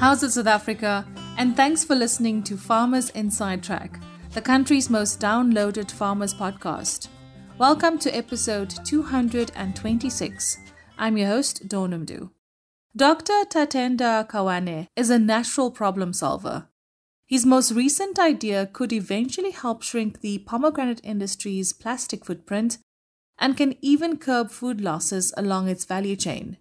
How's it, South Africa? And thanks for listening to Farmers Inside Track, the country's most downloaded farmers podcast. Welcome to episode 226. I'm your host, Dawn. Dr. Tatenda Kawhena is a natural problem solver. His most recent idea could eventually help shrink the pomegranate industry's plastic footprint and can even curb food losses along its value chain.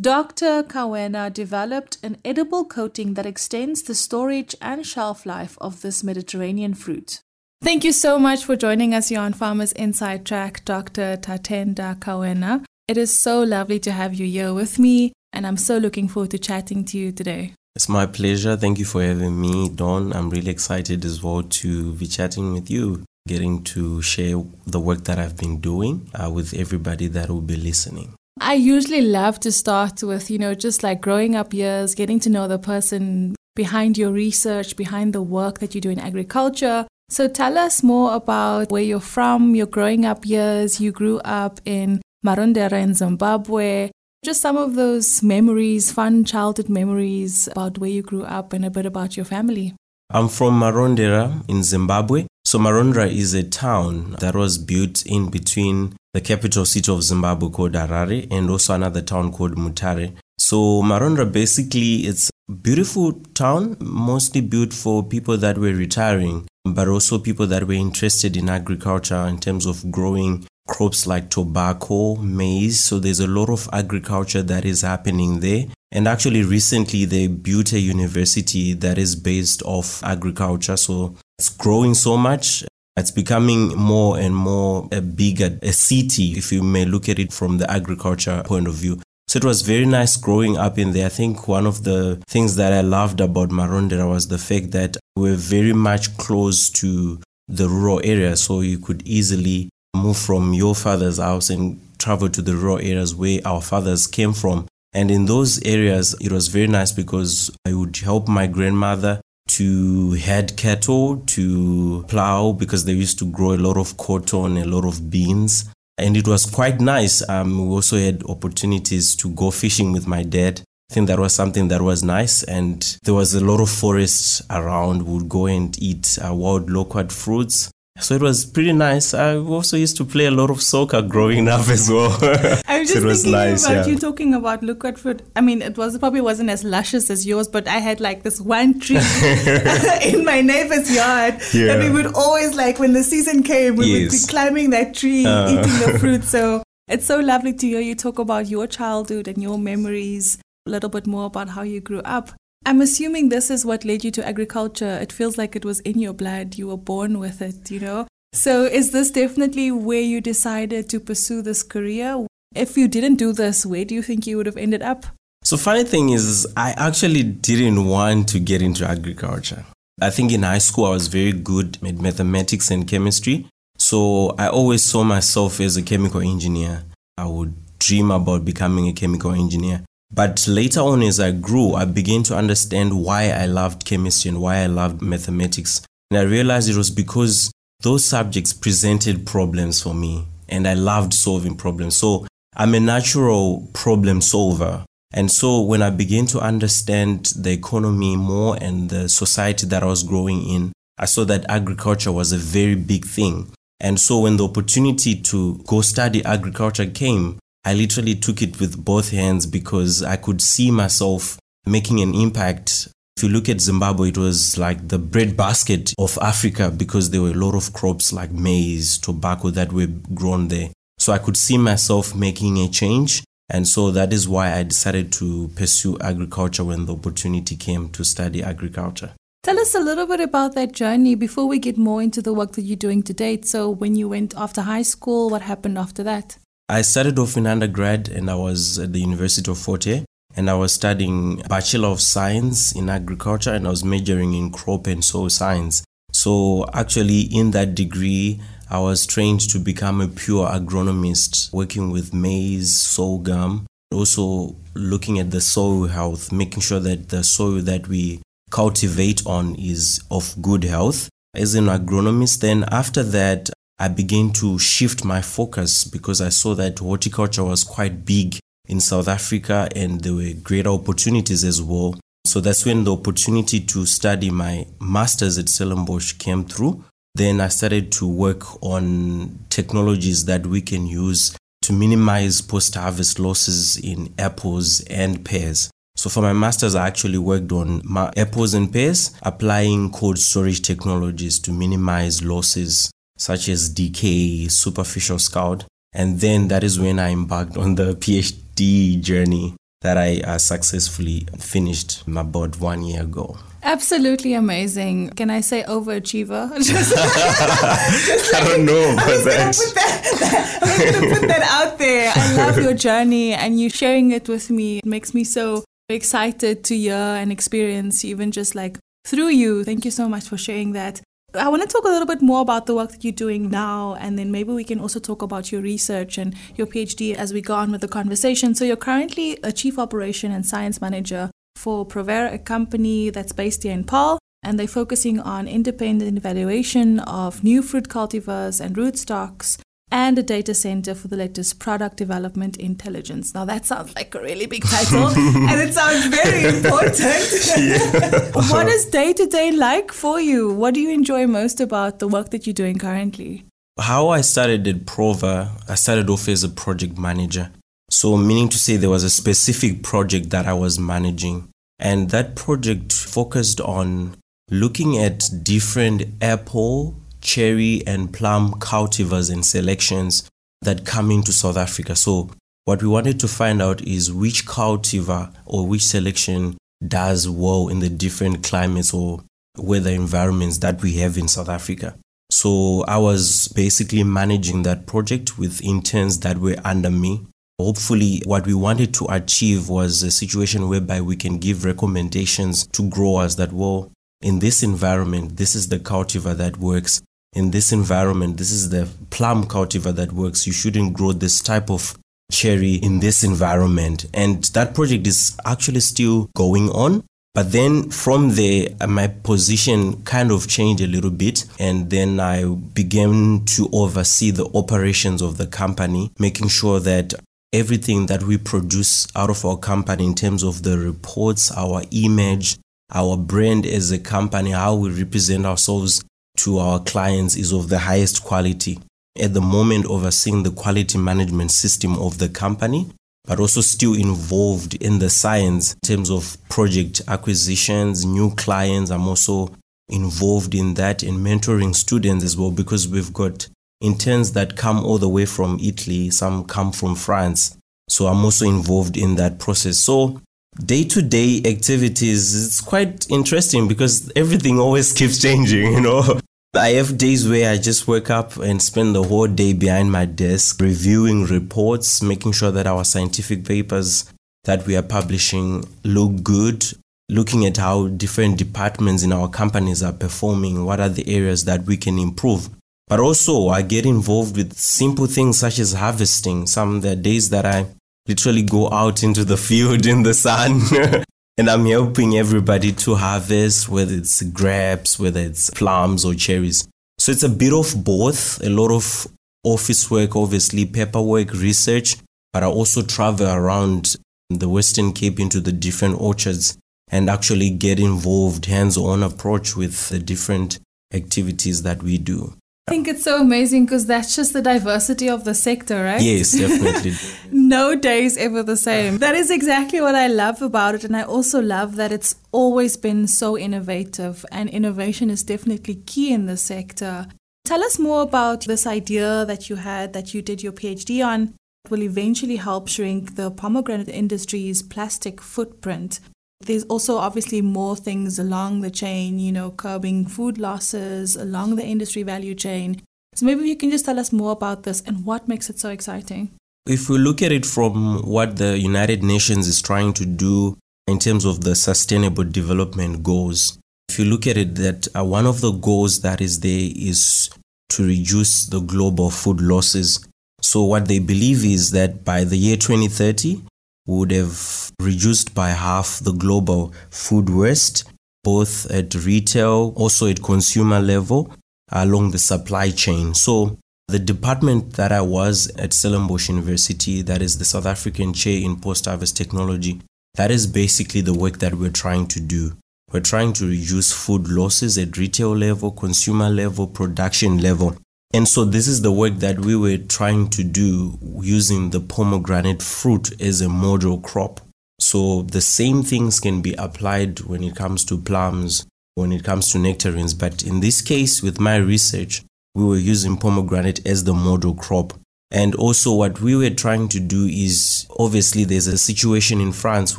Dr. Kawhena developed an edible coating that extends the storage and shelf life of this Mediterranean fruit. Thank you so much for joining us here on Farmers Inside Track, Dr. Tatenda Kawhena. It is so lovely to have you here with me, and I'm so looking forward to chatting to you today. It's my pleasure. Thank you for having me, Dawn. I'm really excited as well to be chatting with you, getting to share the work that I've been doing uh, with everybody that will be listening. I usually love to start with, you know, just like growing up years, getting to know the person behind your research, behind the work that you do in agriculture. So tell us more about where you're from, your growing up years. You grew up in Marondera in Zimbabwe. Just some of those memories, fun childhood memories about where you grew up and a bit about your family. I'm from Marondera in Zimbabwe. So Marondera is a town that was built in between the capital city of Zimbabwe called Harare and also another town called Mutare. So Marondera basically it's a beautiful town, mostly built for people that were retiring, but also people that were interested in agriculture in terms of growing crops like tobacco, maize. So there's a lot of agriculture that is happening there. And actually, recently they built a university that is based off agriculture. So it's growing so much. It's becoming more and more a bigger a city, if you may look at it from the agriculture point of view. So it was very nice growing up in there. I think one of the things that I loved about Marondera was the fact that we were very much close to the rural area. So you could easily move from your father's house and travel to the rural areas where our fathers came from. And in those areas, it was very nice because I would help my grandmother to head cattle, to plow, because they used to grow a lot of cotton, a lot of beans. And it was quite nice. Um, we also had opportunities to go fishing with my dad. I think that was something that was nice. And there was a lot of forests around. We would go and eat uh, wild loquat fruits. So it was pretty nice. I also used to play a lot of soccer growing up as well. I was just so thinking nice, about yeah. you talking about fruit. I mean, it was probably wasn't as luscious as yours, but I had like this one tree in my neighbor's yard yeah. that we would always like when the season came, we yes. would be climbing that tree, uh. eating the fruit. So it's so lovely to hear you talk about your childhood and your memories, a little bit more about how you grew up. I'm assuming this is what led you to agriculture. It feels like it was in your blood. You were born with it, you know? So, is this definitely where you decided to pursue this career? If you didn't do this, where do you think you would have ended up? So, funny thing is, I actually didn't want to get into agriculture. I think in high school, I was very good at mathematics and chemistry. So, I always saw myself as a chemical engineer. I would dream about becoming a chemical engineer. But later on, as I grew, I began to understand why I loved chemistry and why I loved mathematics. And I realized it was because those subjects presented problems for me, and I loved solving problems. So I'm a natural problem solver. And so when I began to understand the economy more and the society that I was growing in, I saw that agriculture was a very big thing. And so when the opportunity to go study agriculture came, I literally took it with both hands because I could see myself making an impact. If you look at Zimbabwe, it was like the breadbasket of Africa because there were a lot of crops like maize, tobacco that were grown there. So I could see myself making a change. And so that is why I decided to pursue agriculture when the opportunity came to study agriculture. Tell us a little bit about that journey before we get more into the work that you're doing to date. So, when you went after high school, what happened after that? I started off in undergrad and I was at the University of Fort Hare and I was studying Bachelor of Science in Agriculture and I was majoring in crop and soil science. So actually in that degree, I was trained to become a pure agronomist, working with maize, sorghum, also looking at the soil health, making sure that the soil that we cultivate on is of good health. As an agronomist, then after that, I began to shift my focus because I saw that horticulture was quite big in South Africa and there were greater opportunities as well. So that's when the opportunity to study my master's at Stellenbosch came through. Then I started to work on technologies that we can use to minimize post harvest losses in apples and pears. So for my master's, I actually worked on my apples and pears, applying cold storage technologies to minimize losses such as decay, superficial scald. And then that is when I embarked on the PhD journey that I uh, successfully finished about one year ago. Absolutely amazing. Can I say overachiever? I don't know about that. Put that, I'm going to put that out there. I love your journey and you sharing it with me. It makes me so excited to hear and experience, even just like through you. Thank you so much for sharing that. I want to talk a little bit more about the work that you're doing now, and then maybe we can also talk about your research and your PhD as we go on with the conversation. So, you're currently a Chief Operation and Science Manager for Provera, a company that's based here in Paarl, and they're focusing on independent evaluation of new fruit cultivars and rootstocks and a data center for the latest product development intelligence. Now that sounds like a really big title and it sounds very important. what is day to day like for you? What do you enjoy most about the work that you're doing currently? How I started at Prova, I started off as a project manager. So, meaning to say, there was a specific project that I was managing. And that project focused on looking at different apple cherry and plum cultivars and selections that come into South Africa. So, what we wanted to find out is which cultivar or which selection does well in the different climates or weather environments that we have in South Africa. So, I was basically managing that project with interns that were under me. Hopefully, what we wanted to achieve was a situation whereby we can give recommendations to growers that, well, in this environment, this is the cultivar that works in this environment, this is the plum cultivar that works. You shouldn't grow this type of cherry in this environment. And that project is actually still going on. But then from there, uh, my position kind of changed a little bit. And then I began to oversee the operations of the company, making sure that everything that we produce out of our company in terms of the reports, our image, our brand as a company, how we represent ourselves to our clients is of the highest quality. At the moment, overseeing the quality management system of the company, but also still involved in the science in terms of project acquisitions, new clients. I'm also involved in that and mentoring students as well because we've got interns that come all the way from Italy, some come from France. So I'm also involved in that process. So day to day activities, it's quite interesting because everything always keeps changing, you know. I have days where I just wake up and spend the whole day behind my desk reviewing reports, making sure that our scientific papers that we are publishing look good, looking at how different departments in our companies are performing, what are the areas that we can improve. But also, I get involved with simple things such as harvesting. Some the days that I literally go out into the field in the sun and I'm helping everybody to harvest, whether it's grapes, whether it's plums or cherries. So it's a bit of both, a lot of office work, obviously, paperwork, research, but I also travel around the Western Cape into the different orchards and actually get involved, hands on approach with the different activities that we do. I think it's so amazing because that's just the diversity of the sector, right? Yes, definitely. no day is ever the same. That is exactly what I love about it. And I also love that it's always been so innovative, and innovation is definitely key in the sector. Tell us more about this idea that you had that you did your PhD on will eventually help shrink the pomegranate industry's plastic footprint. There's also obviously more things along the chain, you know, curbing food losses along the industry value chain. So maybe you can just tell us more about this and what makes it so exciting. If we look at it from what the United Nations is trying to do in terms of the sustainable development goals, if you look at it, that uh, one of the goals that is there is to reduce the global food losses. So, what they believe is that by the year 2030, would have reduced by half the global food waste, both at retail, also at consumer level, along the supply chain. So, the department that I was at Stellenbosch University, that is the South African Chair in Post Harvest Technology, That is basically the work that we're trying to do. We're trying to reduce food losses at retail level, consumer level, production level. And so this is the work that we were trying to do using the pomegranate fruit as a model crop. So the same things can be applied when it comes to plums, when it comes to nectarines. But in this case, with my research, we were using pomegranate as the model crop. And also, what we were trying to do is obviously there's a situation in France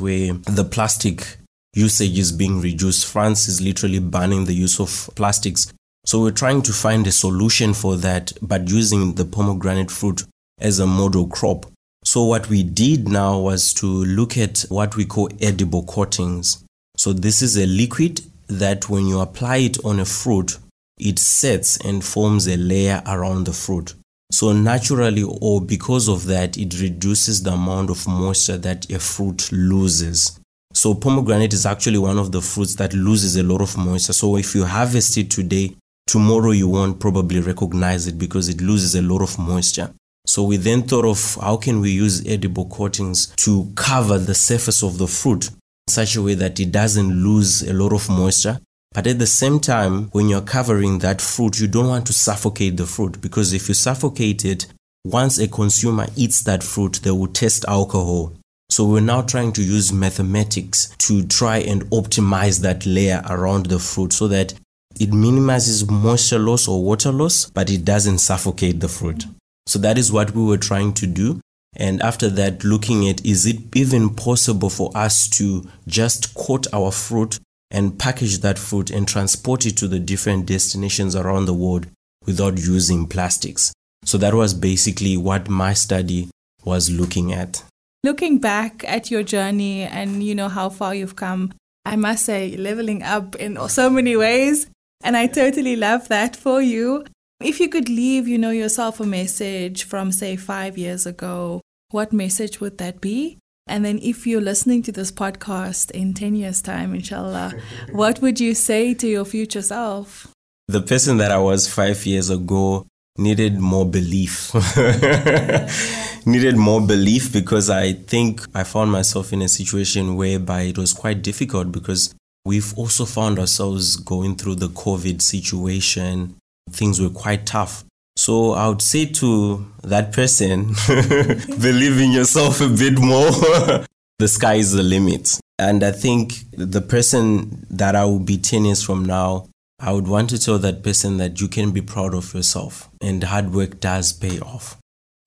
where the plastic usage is being reduced. France is literally banning the use of plastics. So we're trying to find a solution for that, but using the pomegranate fruit as a model crop. So what we did now was to look at what we call edible coatings. So this is a liquid that when you apply it on a fruit, it sets and forms a layer around the fruit. So naturally or because of that, it reduces the amount of moisture that a fruit loses. So pomegranate is actually one of the fruits that loses a lot of moisture. So if you harvest it today, tomorrow you won't probably recognize it because it loses a lot of moisture. So we then thought of how can we use edible coatings to cover the surface of the fruit in such a way that it doesn't lose a lot of moisture. But at the same time, when you're covering that fruit, you don't want to suffocate the fruit because if you suffocate it, once a consumer eats that fruit, they will taste alcohol. So we're now trying to use mathematics to try and optimize that layer around the fruit so that it minimizes moisture loss or water loss, but it doesn't suffocate the fruit. So that is what we were trying to do. And after that, looking at is it even possible for us to just coat our fruit and package that fruit and transport it to the different destinations around the world without using plastics? So that was basically what my study was looking at. Looking back at your journey and you know how far you've come, I must say, leveling up in so many ways. And I totally love that for you. If you could leave, you know, yourself a message from, say, five years ago, what message would that be? And then if you're listening to this podcast in 10 years' time, inshallah, what would you say to your future self? The person that I was five years ago needed more belief. needed more belief because I think I found myself in a situation whereby it was quite difficult because we've also found ourselves going through the COVID situation. Things were quite tough. So I would say to that person, believe in yourself a bit more. the sky is the limit. And I think the person that I will be 10 years from now, I would want to tell that person that you can be proud of yourself and hard work does pay off.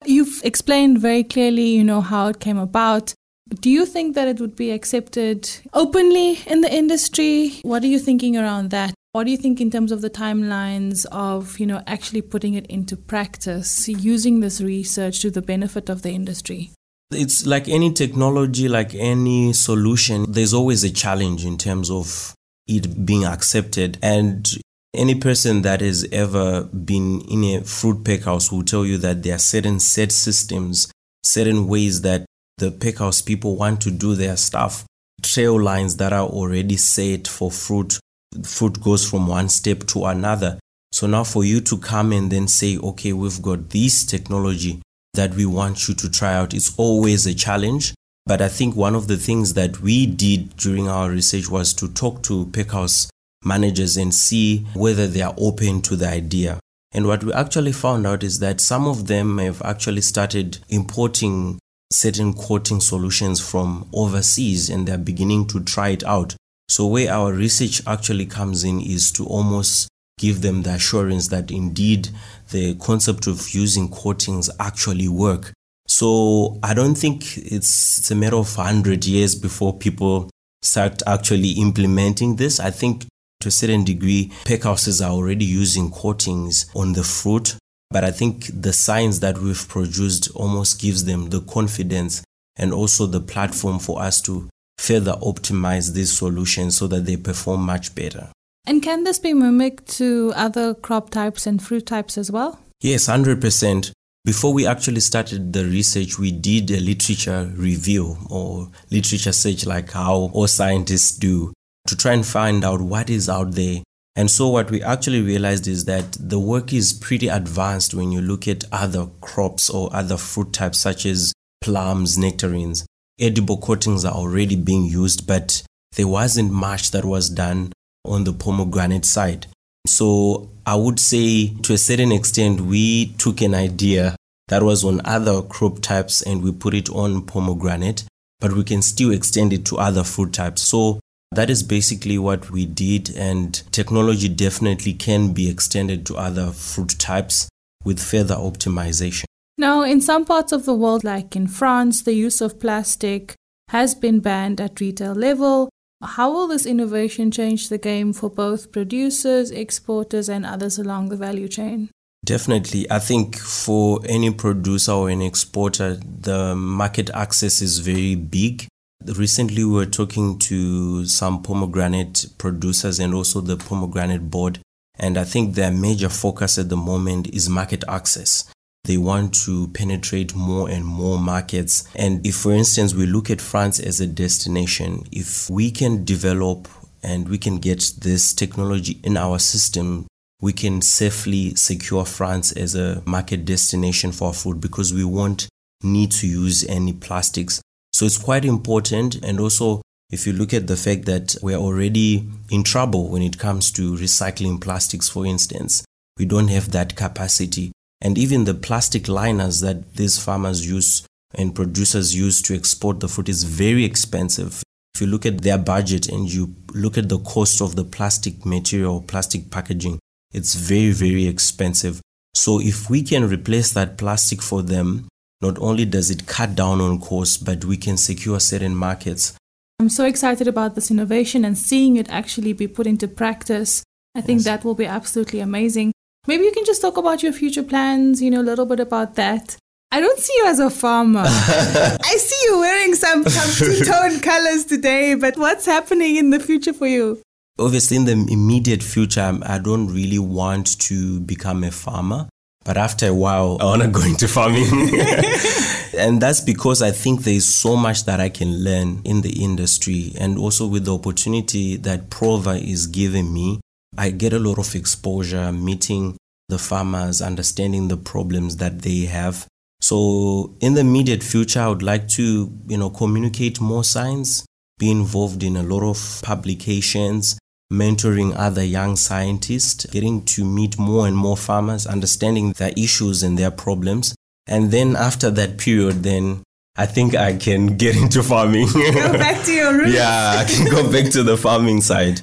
You've explained very clearly, you know, how it came about. Do you think that it would be accepted openly in the industry? What are you thinking around that? What do you think in terms of the timelines of, you know, actually putting it into practice, using this research to the benefit of the industry? It's like any technology, like any solution, there's always a challenge in terms of it being accepted. And any person that has ever been in a fruit pack house will tell you that there are certain set systems, certain ways that the pack house people want to do their stuff, trail lines that are already set for fruit. Fruit goes from one step to another. So now for you to come and then say, okay, we've got this technology that we want you to try out, it's always a challenge. But I think one of the things that we did during our research was to talk to pack house managers and see whether they are open to the idea. And what we actually found out is that some of them have actually started importing certain coating solutions from overseas and they're beginning to try it out. So, where our research actually comes in is to almost give them the assurance that indeed the concept of using coatings actually work. So, I don't think it's, it's a matter of 100 years before people start actually implementing this. I think to a certain degree, pack houses are already using coatings on the fruit. But I think the science that we've produced almost gives them the confidence and also the platform for us to further optimize these solutions so that they perform much better. And can this be mimicked to other crop types and fruit types as well? Yes, 100%. Before we actually started the research, we did a literature review or literature search, like how all scientists do to try and find out what is out there. And so, what we actually realized is that the work is pretty advanced when you look at other crops or other fruit types, such as plums, nectarines. edible coatings are already being used, but there wasn't much that was done on the pomegranate side. So I would say to a certain extent, we took an idea that was on other crop types and we put it on pomegranate, but we can still extend it to other fruit types. So that is basically what we did, and technology definitely can be extended to other fruit types with further optimization. Now, in some parts of the world, like in France, the use of plastic has been banned at retail level. How will this innovation change the game for both producers, exporters, and others along the value chain? Definitely. I think for any producer or an exporter, the market access is very big. Recently, we were talking to some pomegranate producers and also the pomegranate board. And I think their major focus at the moment is market access. They want to penetrate more and more markets. And if, for instance, we look at France as a destination, if we can develop and we can get this technology in our system, we can safely secure France as a market destination for food because we won't need to use any plastics. So it's quite important. And also, if you look at the fact that we're already in trouble when it comes to recycling plastics, for instance, we don't have that capacity. And even the plastic liners that these farmers use and producers use to export the fruit is very expensive. If you look at their budget and you look at the cost of the plastic material, plastic packaging, it's very, very expensive. So if we can replace that plastic for them, not only does it cut down on costs, but we can secure certain markets. I'm so excited about this innovation and seeing it actually be put into practice. I think yes. that will be absolutely amazing. Maybe you can just talk about your future plans, you know, a little bit about that. I don't see you as a farmer. I see you wearing some, two-tone colors today, but what's happening in the future for you? Obviously, in the immediate future, I don't really want to become a farmer. But after a while, I want to go into farming. and that's because I think there is so much that I can learn in the industry. And also with the opportunity that Prova is giving me, I get a lot of exposure, meeting the farmers, understanding the problems that they have. So in the immediate future, I would like to, you know, communicate more science, be involved in a lot of publications, mentoring other young scientists, getting to meet more and more farmers, understanding their issues and their problems. And then after that period, then I think I can get into farming. Go back to your roots. yeah, I can go back to the farming side.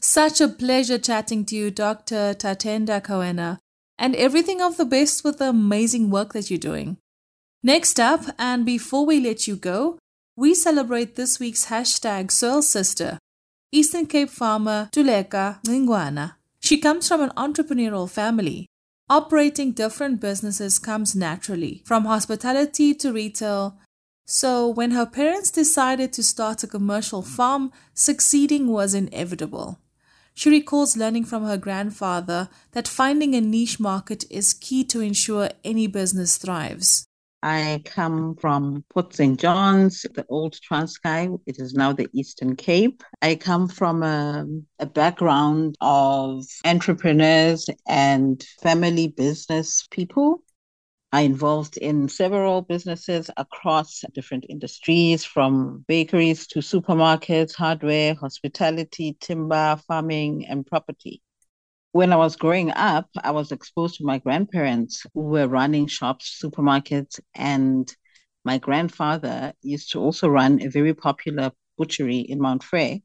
Such a pleasure chatting to you, Dr. Tatenda Kawhena, and everything of the best with the amazing work that you're doing. Next up, and before we let you go, we celebrate this week's hashtag Soil Sister, Eastern Cape farmer Tuleka Ngcingwana. She comes from an entrepreneurial family. Operating different businesses comes naturally, from hospitality to retail. So, when her parents decided to start a commercial farm, succeeding was inevitable. She recalls learning from her grandfather that finding a niche market is key to ensure any business thrives. I come from Port St. John's, the old Transkei. It is now the Eastern Cape. I come from a, a background of entrepreneurs and family business people. I involved in several businesses across different industries from bakeries to supermarkets, hardware, hospitality, timber, farming, and property. When I was growing up, I was exposed to my grandparents who were running shops, supermarkets, and my grandfather used to also run a very popular butchery in Mount Frere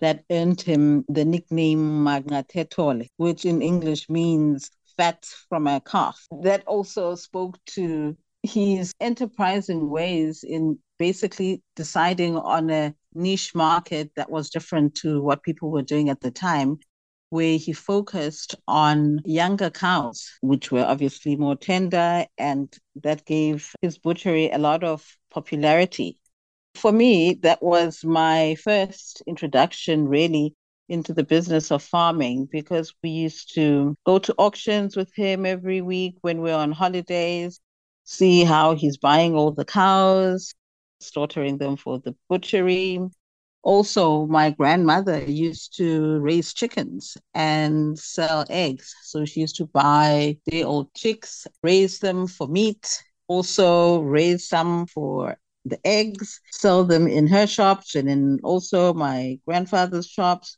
that earned him the nickname Magnatetole, which in English means fat from a calf. That also spoke to his enterprising ways in basically deciding on a niche market that was different to what people were doing at the time, where he focused on younger cows, which were obviously more tender, and that gave his butchery a lot of popularity. For me, that was my first introduction really into the business of farming because we used to go to auctions with him every week when we we're on holidays, see how he's buying all the cows, slaughtering them for the butchery. Also, my grandmother used to raise chickens and sell eggs. So she used to buy day old chicks, raise them for meat, also raise some for the eggs, sell them in her shops and in also my grandfather's shops.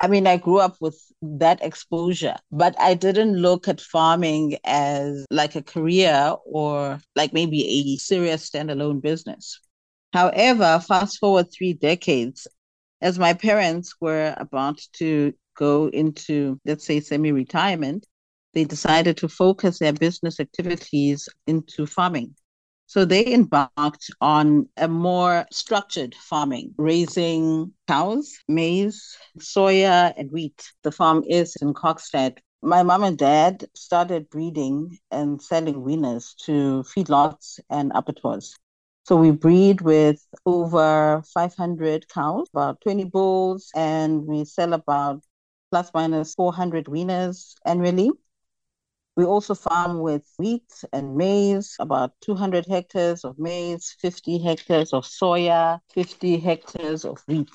I mean, I grew up with that exposure, but I didn't look at farming as like a career or like maybe a serious standalone business. However, fast forward three decades, as my parents were about to go into, let's say, semi retirement, they decided to focus their business activities into farming. So they embarked on a more structured farming, raising cows, maize, soya, and wheat. The farm is in Kokstad. My mom and dad started breeding and selling weaners to feedlots and abattoirs. So we breed with over 500 cows, about 20 bulls, and we sell about plus minus 400 weaners annually. We also farm with wheat and maize, about 200 hectares of maize, 50 hectares of soya, 50 hectares of wheat.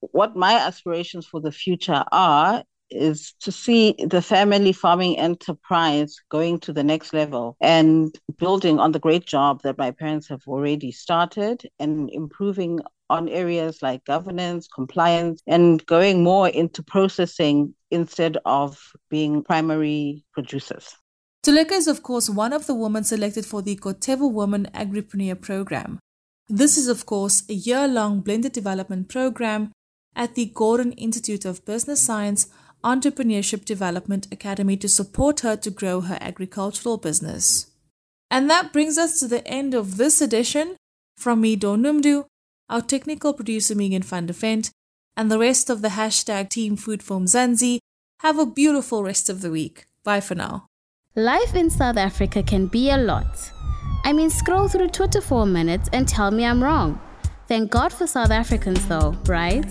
What my aspirations for the future are is to see the family farming enterprise going to the next level and building on the great job that my parents have already started and improving on areas like governance, compliance, and going more into processing instead of being primary producers. Tuleka is, of course, one of the women selected for the Corteva Women Agripreneur Program. This is, of course, a year long blended development program at the Gordon Institute of Business Science Entrepreneurship Development Academy to support her to grow her agricultural business. And that brings us to the end of this edition. From me, Dawn Noemdoe, our technical producer Megan van de Vent, and the rest of the hashtag Team Food for Mzansi. Have a beautiful rest of the week. Bye for now. Life in South Africa can be a lot. I mean, scroll through Twitter for a minute and tell me I'm wrong. Thank God for South Africans, though, right?